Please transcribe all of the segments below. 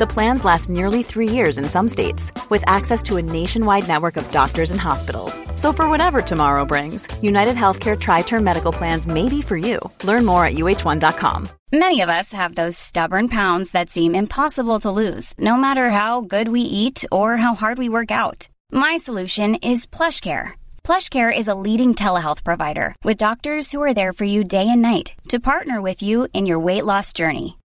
The plans last nearly three years in some states, with access to a nationwide network of doctors and hospitals. So, for whatever tomorrow brings, United Healthcare Tri Term Medical Plans may be for you. Learn more at uh1.com. Many of us have those stubborn pounds that seem impossible to lose, no matter how good we eat or how hard we work out. My solution is PlushCare. PlushCare is a leading telehealth provider with doctors who are there for you day and night to partner with you in your weight loss journey.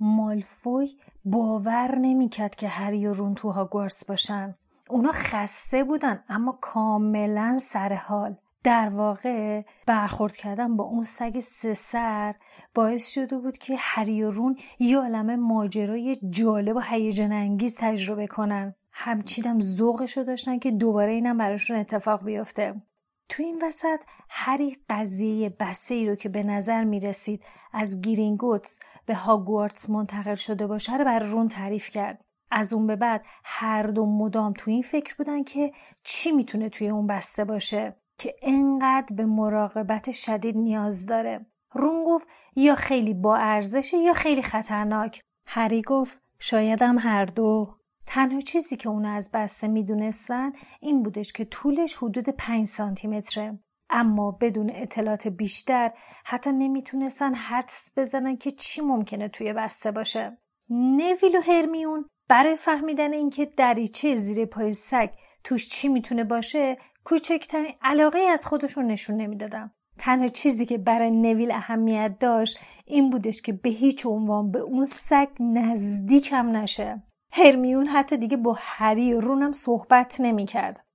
مالفوی باور نمی‌کرد که هری و رون تو هاگوارتس باشن. اونا خسته بودن اما کاملا سر حال. در واقع برخورد کردن با اون سگ سه سر باعث شده بود که هری و رون یه عالم ماجرای جالب و هیجان انگیز تجربه کنن. همچین هم ذوقش رو داشتن که دوباره اینم براشون اتفاق بیفته. تو این وسط هری قضیه بسه ای رو که به نظر می رسید از گیرینگوتس به هاگوارتس منتقل شده باشه رو بر رون تعریف کرد. از اون به بعد هر دو مدام تو این فکر بودن که چی می‌تونه توی اون بسته باشه که انقدر به مراقبت شدید نیاز داره. رون گفت یا خیلی با ارزشه یا خیلی خطرناک. هری گفت شایدم هر دو. تنها چیزی که اون از بسته می‌دونستن این بودش که طولش حدود 5 سانتی متره. اما بدون اطلاعات بیشتر حتی نمی‌تونستن حدس بزنن که چی ممکنه توی بسته باشه. نویل و هرمیون برای فهمیدن اینکه دریچه زیر پای سگ توش چی می‌تونه باشه کوچکترین علاقه از خودشون نشون نمی‌دادن. تنها چیزی که برای نویل اهمیت داشت این بودش که به هیچ عنوان به اون سگ نزدیک هم نشه. هرمیون حتی دیگه با هری رونم صحبت نمی‌کرد.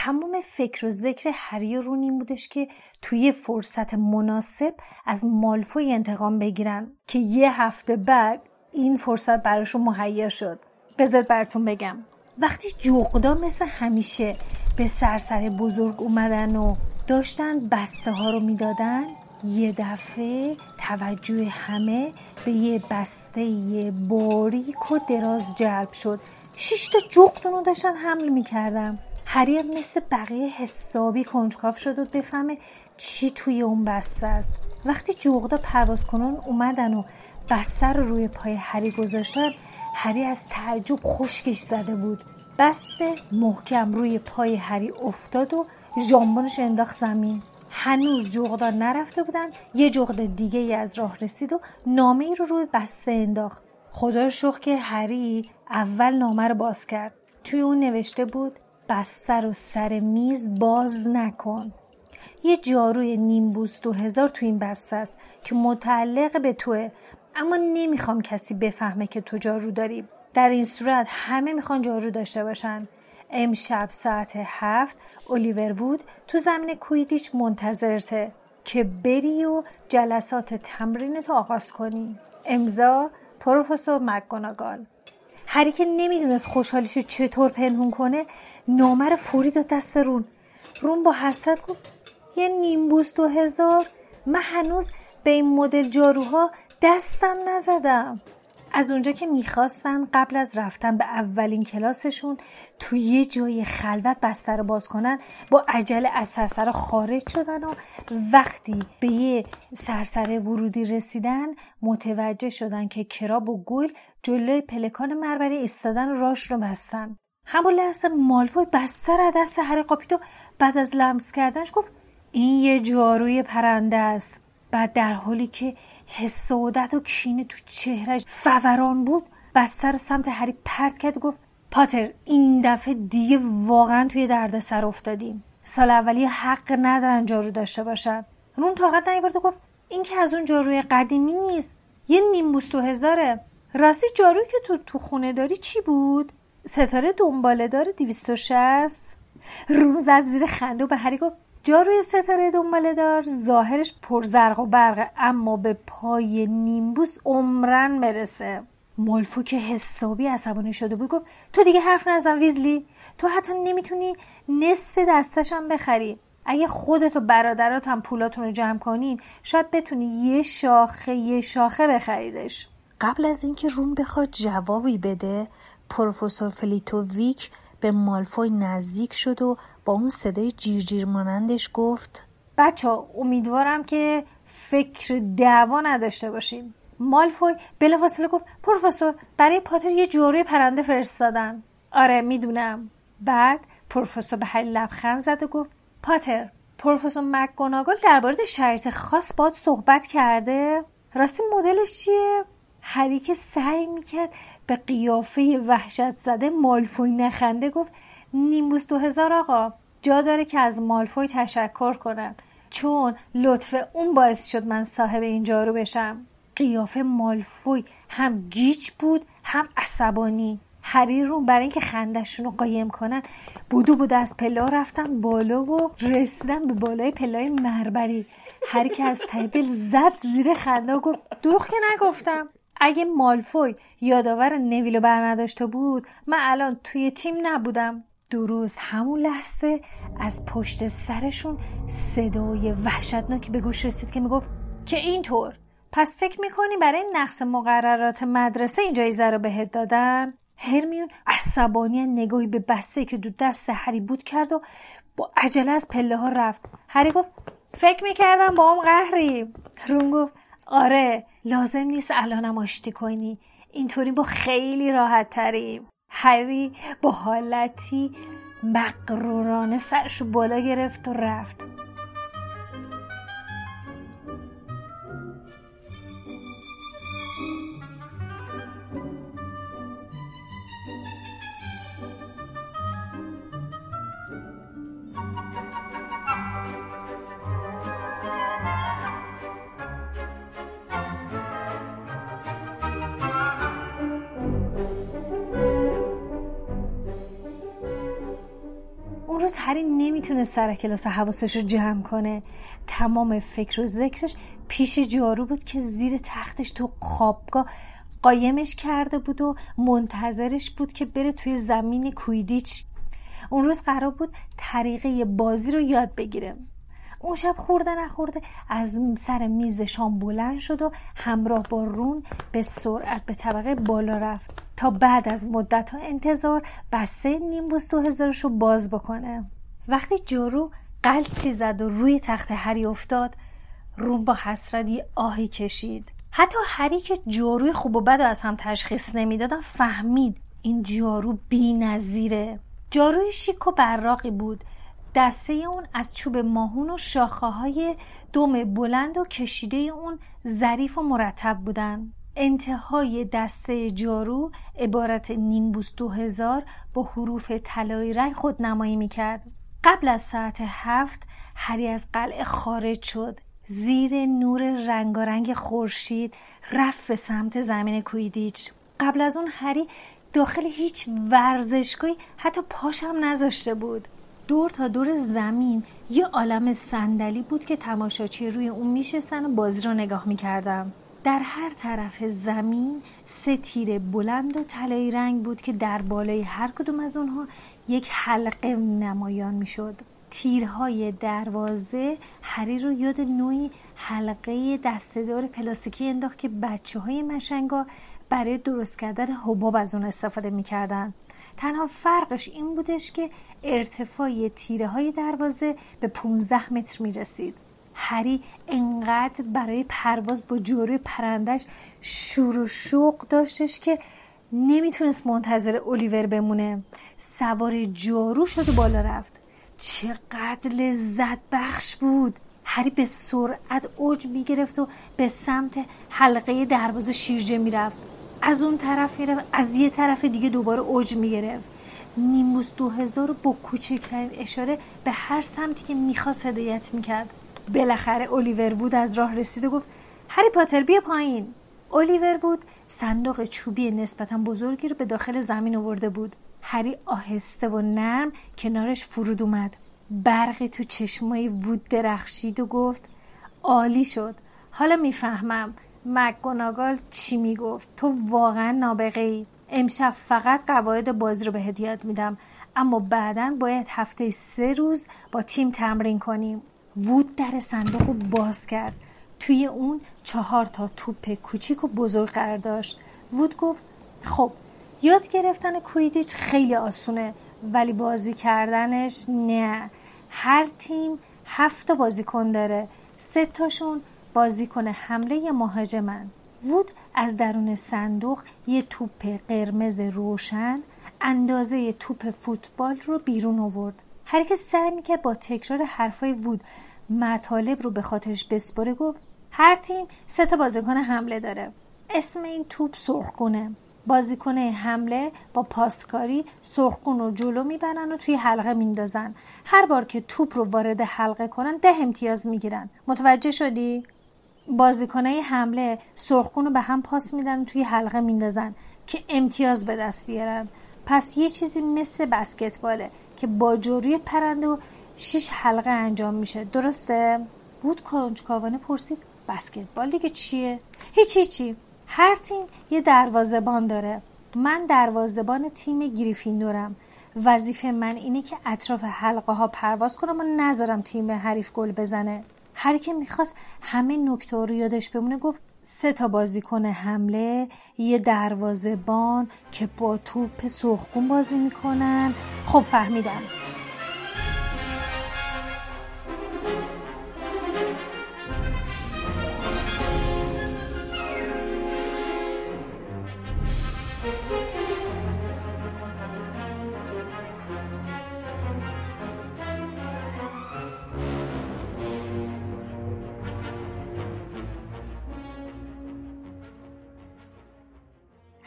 تمام فکر و ذکر هری و رون بودش که توی فرصت مناسب از مالفوی انتقام بگیرن که یه هفته بعد این فرصت براشون مهیا شد. بذار براتون بگم. وقتی جغدا مثل همیشه به سرسر بزرگ اومدن و داشتن بسته ها رو می‌دادن یه دفعه توجه همه به یه بسته باریک و دراز جلب شد. شش تا جغدون رو داشتن حمل می‌کردن. هری مثل بقیه حسابی کنجکاو شد و بفهمه چی توی اون بسته است. وقتی جغدا پرواز کنان اومدن و بسته رو روی پای هری گذاشتن هری از تعجب خشکش زده بود. بسته محکم روی پای هری افتاد و ژامبونش انداخت زمین. هنوز جغدا نرفته بودن یه جغد دیگه ای از راه رسید و نامه ای رو روی بسته انداخت. خدا رو شخ که هری اول نامه رو باز کرد. توی اون نوشته بود بستر و سر میز باز نکن. یه جاروی نیمبوس دو هزار تو این بسته است که متعلق به توه. اما نمی‌خوام کسی بفهمه که تو جارو داری. در این صورت همه می‌خوان جارو داشته باشن. امشب ساعت هفت الیور وود تو زمین کویدیچ منتظرته که بری و جلسات تمرینت آغاز کنی. امضا پروفسور مکگوناگال هری که نمی‌دونست خوشحالیش چطور پنهون کنه نامر فوری داد دست رون. رون با حسرت گفت یه نیمبوس دو هزار. من هنوز به این مدل جاروها دستم نزدم. از اونجا که می‌خواستن قبل از رفتن به اولین کلاسشون توی یه جای خلوت بستر باز کنن با عجله از سرسره خارج شدن و وقتی به یه سرسره ورودی رسیدن متوجه شدن که کراب و گل جلوی پلکان مربری ایستادن راش رو بستن. همون لحظه مالفوی بستر از دست هری قاپید و بعد از لمس کردنش گفت این یه جاروی پرنده است. بعد در حالی که حسادت و کینه تو چهرش فوران بود بستر سمت هری پرت کرد و گفت پاتر این دفعه دیگه واقعا توی دردسر افتادیم. سال اولی حق ندارن جارو داشته باشن. رون طاقت نیورد و گفت این که از اون جاروی قدیمی نیست. یه نیمبوس تو هزاره. راستی جاروی که تو تو خونه داری چی بود؟ ستاره دنباله و شست رون زد زیر خنده و به هری گفت جا روی ستاره دنباله دار ظاهرش پرزرق و برقه اما به پای نیمبوس عمرن برسه. مالفو که حسابی عصبانی شده بود گفت تو دیگه حرف نزن ویزلی تو حتی نمی‌تونی نصف دسته‌شم بخری. اگه خودت و برادرات هم پولاتون رو جمع کنین شاید بتونی یه شاخه یه شاخه بخریدش. قبل از اینکه رون بخواد جوابی بده پروفسور فلیتوویک به مالفوی نزدیک شد و با اون صدای جیرجیر مانندش گفت بچه امیدوارم که فکر دعوا نداشته باشین. مالفوی بلافاصله گفت پروفسور برای پاتر یه جاروی پرنده فرستادن آره می‌دونم. بعد پروفسور به هری لبخند زد و گفت پاتر پروفسور مکگوناگل درباره شرایط خاص باد صحبت کرده؟ راستی مدلش چیه؟ هری که سعی می‌کرد به قیافه وحشت زده مالفوی نخنده گفت نیمبوس دو هزار آقا جا داره که از مالفوی تشکر کنم. چون لطف اون باعث شد من صاحب این جارو بشم. قیافه مالفوی هم گیج بود هم عصبانی. هری رو برای اینکه خندشون رو قایم کنن بودو بود از پلا رفتن بالا و رسیدن به بالای پلای مربری. هری که از ته دل زد زیر خنده و گفت دروغ که نگفتم. اگه مالفوی یادآور نویلو بر نداشته بود من الان توی تیم نبودم. درست همون لحظه از پشت سرشون صدای وحشتناکی به گوش رسید که می‌گفت که اینطور. پس فکر می‌کنی برای نقص مقررات مدرسه این جایزه رو بهت دادن؟ هرمیون عصبانی نگاهی به بسته که دو دست هری بود کرد و با عجله از پله ها رفت. هری گفت فکر می‌کردم با هم قهری رون گفت آره لازم نیست الانم آشتی کنی. اینطوری با خیلی راحت تریم هری با حالتی مقرورانه سرشو بالا گرفت و رفت. اون روز هری نمی‌تونه سر کلاس حواسش رو جمع کنه. تمام فکر و ذکرش پیش جارو بود که زیر تختش تو خوابگاه قایمش کرده بود و منتظرش بود که بره توی زمین کویدیچ. اون روز قرار بود طریقه بازی رو یاد بگیره. اون شب خورده نخورده از سر میز شام بلند شد و همراه با رون به سرعت به طبقه بالا رفت تا بعد از مدت ها انتظار بسته نیمبوس دو هزارش رو باز بکنه. وقتی جارو قلطی زد و روی تخت هری افتاد رون با حسرت آهی کشید. حتی هری که جاروی خوب و بد از هم تشخیص نمی‌دادن فهمید این جارو بی نظیره. جاروی شیک و براقی بود. دسته اون از چوب ماهون و شاخه های دم بلند و کشیده اون ظریف و مرتب بودن. انتهای دسته جارو عبارت نیمبوس دو هزار با حروف طلایی رنگ خود نمایی می‌کرد. قبل از ساعت هفت هری از قلعه خارج شد. زیر نور رنگارنگ خورشید رفت به سمت زمین کویدیچ. قبل از اون هری داخل هیچ ورزشگاهی حتی پاشم نذاشته بود. دور تا دور زمین. یه عالم صندلی بود که تماشاچی روی اون میشستن و بازی رو نگاه می‌کردم. در هر طرف زمین سه تیر بلند و طلایی رنگ بود که در بالای هر کدوم از اونها یک حلقه نمایان می‌شد. تیرهای دروازه هری رو یاد نوعی حلقه دستهدار پلاستیکی انداخت که بچه های مشنگا برای درست کردن حباب از اون استفاده می‌کردن. تنها فرقش این بودش که ارتفاع تیره های دروازه به 15 متر می رسید. هری انقدر برای پرواز با جوری پرندش شور و شوق داشتش که نمی‌تونست منتظر الیور بمونه. سوار جارو شد و بالا رفت. چقدر لذت بخش بود! هری به سرعت اوج می‌گرفت و به سمت حلقه دروازه شیرجه می‌رفت. از اون طرف می‌رفت از یه طرف دیگه دوباره اوج می‌گرفت نیموس هزار با کوچکترین اشاره به هر سمتی که می‌خواست هدایت می‌کرد. بالاخره الیور وود از راه رسید و گفت هری پاتر بیا پایین. الیور وود صندوق چوبی نسبتا بزرگی رو به داخل زمین آورده بود. هری آهسته و نرم کنارش فرود اومد. برقی تو چشمای وود درخشید و گفت عالی شد. حالا می‌فهمم. مکگوناگال چی می‌گفت؟ تو واقعا نابغه ای امشب فقط قواعد بازی رو به هدیت میدم. اما بعدا باید هفته سه روز با تیم تمرین کنیم. وود در صندوق رو باز کرد. توی اون چهار تا توپ کوچیک و بزرگ قرار داشت. وود گفت خب یاد گرفتن کویدیچ خیلی آسونه ولی بازی کردنش نه. هر تیم هفت بازیکن داره. سه تاشون بازیکن حمله مهاجمن. وود از درون صندوق یه توپ قرمز روشن اندازه توپ فوتبال رو بیرون آورد. هر کس سعی می‌کرد با تکرار حرفای وود مطالب رو به خاطرش بسپره گفت هر تیم سه تا بازیکن حمله داره. اسم این توپ سرخگونه. بازیکن حمله با پاسکاری سرخگون رو جلو می‌برن و توی حلقه میندازن. هر بار که توپ رو وارد حلقه کنن ده امتیاز می‌گیرن. متوجه شدی؟ بازیکنای حمله سرخگون رو به هم پاس میدن توی حلقه میندازن که امتیاز به دست بیارن. پس یه چیزی مثل بسکتباله که با جوری پرنده و شیش حلقه انجام میشه. درسته؟ بود کنجکاوانه پرسید بسکتبال دیگه چیه؟ هیچی هیچی هر تیم یه دروازبان داره. من دروازبان تیم گریفیندورم. وظیفه من اینه که اطراف حلقه ها پرواز کنم و نذارم تیم حریف گل بزنه. هر که می‌خواست همه نکته رو یادش بمونه گفت سه تا بازیکن حمله یه دروازبان که با توپ سرخگون بازی می‌کنن. خب فهمیدم.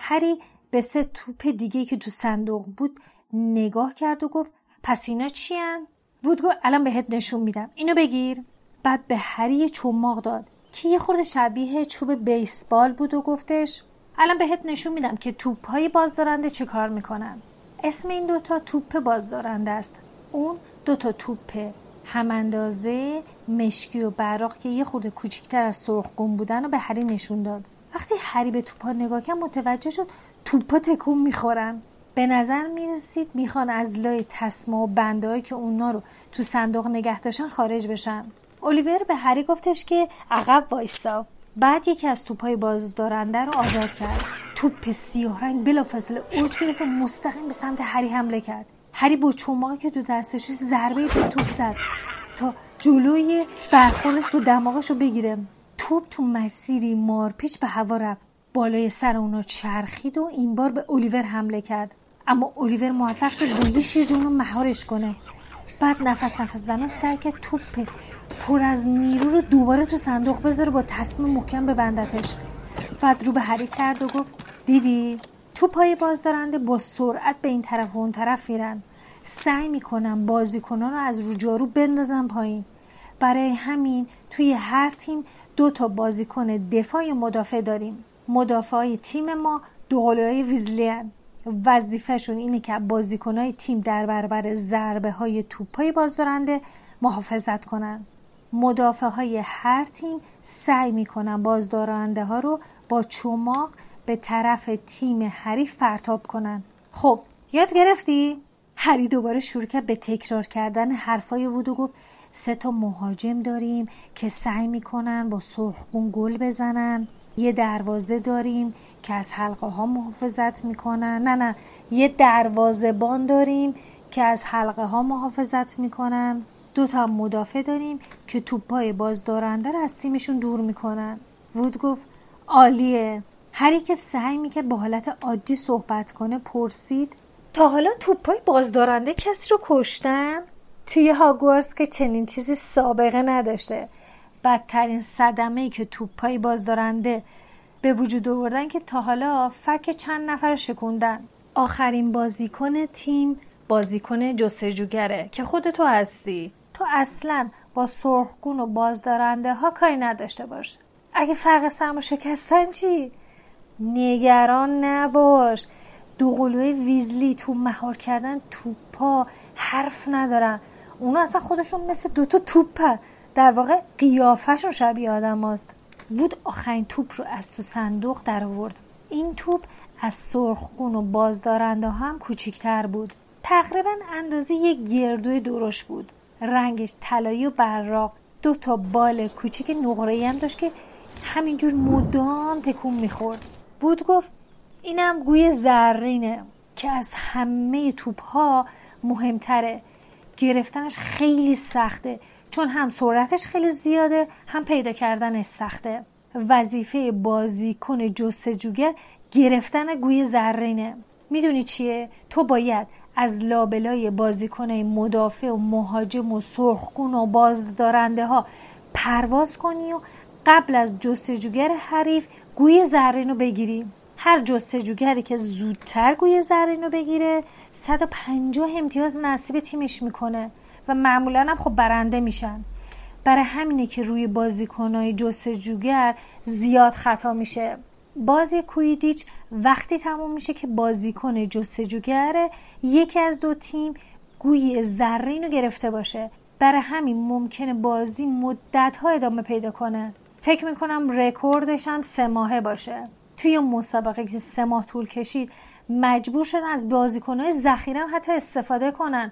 هری به سه توپ دیگه که تو صندوق بود نگاه کرد و گفت پس اینا چی هن؟ بود گفت الان بهت نشون میدم. اینو بگیر. بعد به هری چماق داد که یه خورده شبیه چوب بیسبال بود و گفتش الان بهت نشون میدم که توپ های بازدارنده چه کار می‌کنن. اسم این دوتا توپ بازدارنده است. اون دوتا توپ هم اندازه مشکی و براق که یه خورده کوچیکتر از سرخگون بودن و به هری نشون داد. وقتی هری به توپا نگاه کرد متوجه شد توپا تکون می‌خورن. به نظر می‌رسید می‌خوان از لای تسمه و بندهایی که اونا رو تو صندوق نگه داشتن خارج بشن. الیور به هری گفتش که عقب وایسا بعد یکی از توپای بازدارنده رو آزاد کرد. توپ سیاه رنگ بلافاصله اوج گرفت و مستقیم به سمت هری حمله کرد. هری با چماقی که تو دستش ضربه به توپ زد تا جلوی برخوردش با دماغش رو بگیره. توپ تو مسیری مارپیچ به هوا رفت. بالای سر اونا چرخید و این بار به الیور حمله کرد. اما الیور موفق شد با یه شیرجون رو مهارش کنه. بعد نفس نفس زنان سعی کرد توپ پر از نیرو رو دوباره تو صندوق بذاره با تصمیم محکم ببندتش بعد رو به هری کرد و گفت دیدی توپای بازدارنده با سرعت به این طرف و اون طرف میرن. سعی می‌کنم بازیکنان رو از رو جارو بندازم پایین. برای همین توی هر تیم دو تا بازیکن دفاع مدافع داریم. مدافع تیم ما دوقلوهای ویزلی وظیفهشون اینه که بازیکنهای تیم در برابر ضربه های توپ های بازدارنده محافظت کنن. مدافع های هر تیم سعی می‌کنن بازدارنده ها رو با چماق به طرف تیم حریف پرتاب کنن. خب یاد گرفتی؟ هری دوباره شروع کرد به تکرار کردن حرفای وود و گفت سه تا مهاجم داریم که سعی می‌کنن با سرخگون گل بزنن. یه دروازه داریم که از حلقه ها محافظت می‌کنن. نه نه یه دروازه بان داریم که از حلقه ها محافظت می‌کنن. دو تا مدافع داریم که توپای بازدارنده رو از تیمشون دور می‌کنن. وود گفت عالیه. هری که سعی می‌کرد با حالت عادی صحبت کنه پرسید تا حالا توپای بازدارنده کسی رو کشتن؟ توی هاگوارس که چنین چیزی سابقه نداشته. بدترین صدمه ای که توپای بازدارنده به وجود آوردن که تا حالا فک چند نفر شکوندن. آخرین بازیکن تیم بازیکن جستجوگره که خود تو هستی. تو اصلا با سرخگون و بازدارنده ها کاری نداشته باش. اگه فرق سرما شکستن چی؟ نگران نباش. دوقلوی ویزلی تو مهار کردن توپا حرف ندارن. اونا اصلا خودشون مثل دوتا توپه در واقع قیافهشون شبیه آدم هاست. وود آخرین توپ رو از تو صندوق در آورد. این توپ از سرخگون و بازدارنده هم کوچیکتر بود. تقریبا اندازه یک گردوی درشت بود. رنگش طلایی و براق. دو تا بال کوچیک نقره هم داشت که همینجور مدام تکون می‌خورد. بود گفت اینم گوی زرینه که از همه توپ ها مهمتره. گرفتنش خیلی سخته. چون هم سرعتش خیلی زیاده هم پیدا کردنش سخته. وظیفه بازیکن جستجوگر گرفتن گوی زرینه. می‌دونی چیه؟ تو باید از لابلای بازیکن مدافع و مهاجم و سرخگون و بازدارنده ها پرواز کنی و قبل از جستجوگر حریف گوی زرین رو بگیری. هر جستجوگری که زودتر گوی زرین رو بگیره 150 امتیاز نصیب تیمش می‌کنه و معمولا هم خب برنده میشن. برای همینه که روی بازیکنهای جستجوگر زیاد خطا میشه. بازی کویدیچ وقتی تموم میشه که بازیکن جستجوگر یکی از دو تیم گوی زرین رو گرفته باشه. برای همین ممکنه بازی مدت ها ادامه پیدا کنه. فکر می‌کنم رکوردش هم سه ماهه باشه. توی مسابقه که سه ماه طول کشید مجبور شدن از بازیکنهای ذخیره حتی استفاده کنن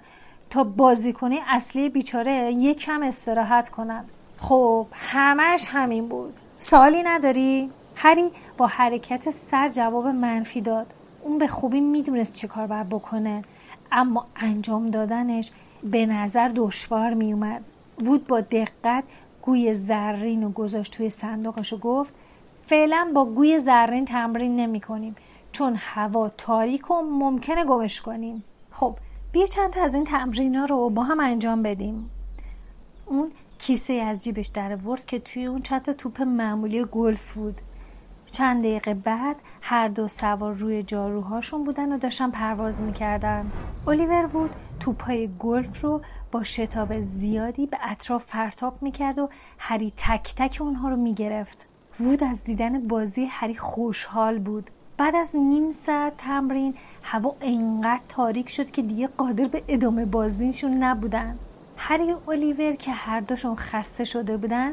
تا بازیکنی اصلی بیچاره یک کم استراحت کنن. خب همش همین بود. سوالی نداری؟ هری با حرکت سر جواب منفی داد. اون به خوبی می‌دونست چه کار باید بکنه اما انجام دادنش به نظر دشوار میومد وود با دقت گوی زرین و گذاشت توی صندوقش و گفت فعلا با گوی زرین تمرین نمی کنیم. چون هوا تاریک و ممکنه گمش کنیم. خب بیا چند تا از این تمرین ها رو با هم انجام بدیم. اون کیسه از جیبش در ورد که توی اون چند توپ معمولی گلف بود. چند دقیقه بعد هر دو سوار روی جاروهاشون بودن و داشتن پرواز می‌کردن. الیور وود توپای گلف رو با شتاب زیادی به اطراف پرتاب می‌کرد و هری تک تک اونها رو می‌گرفت. وود از دیدن بازی هری خوشحال بود. بعد از نیم ساعت تمرین هوا انقدر تاریک شد که دیگه قادر به ادامه بازیشون نبودن. هری و الیور که هر دوشون خسته شده بودن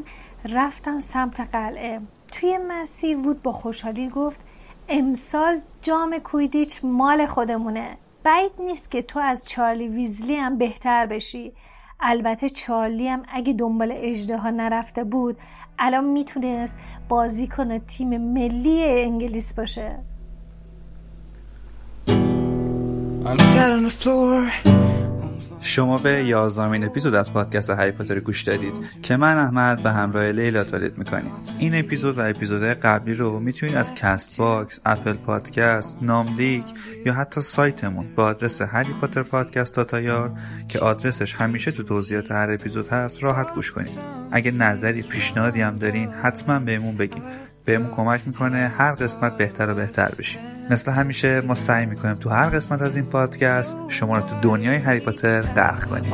رفتن سمت قلعه. توی مسیر وود با خوشحالی گفت امسال جام کویدیچ مال خودمونه. بعید نیست که تو از چارلی ویزلی هم بهتر بشی. البته چارلی هم اگه دنبال اجده ها نرفته بود الان می‌تونست بازی کنه تیم ملی انگلیس باشه. شما به یازدهمین اپیزود از پادکست هری پاتر گوش دادید که من احمد به همراه لیلا تولید می‌کنیم. این اپیزود و اپیزودهای قبلی رو می‌تونید از Castbox، Apple Podcast، ناملیک یا حتی سایتمون با آدرس هری پاتر پادکست dot IR که آدرسش همیشه تو توضیحات هر اپیزود هست راحت گوش کنید. اگه نظری پیشنهادی هم دارین حتما بهمون بگین بهمون کمک می‌کنه هر قسمت بهتر و بهتر بشیم. مثل همیشه ما سعی می‌کنیم تو هر قسمت از این پادکست شما رو تو دنیای هری پاتر غرق کنیم.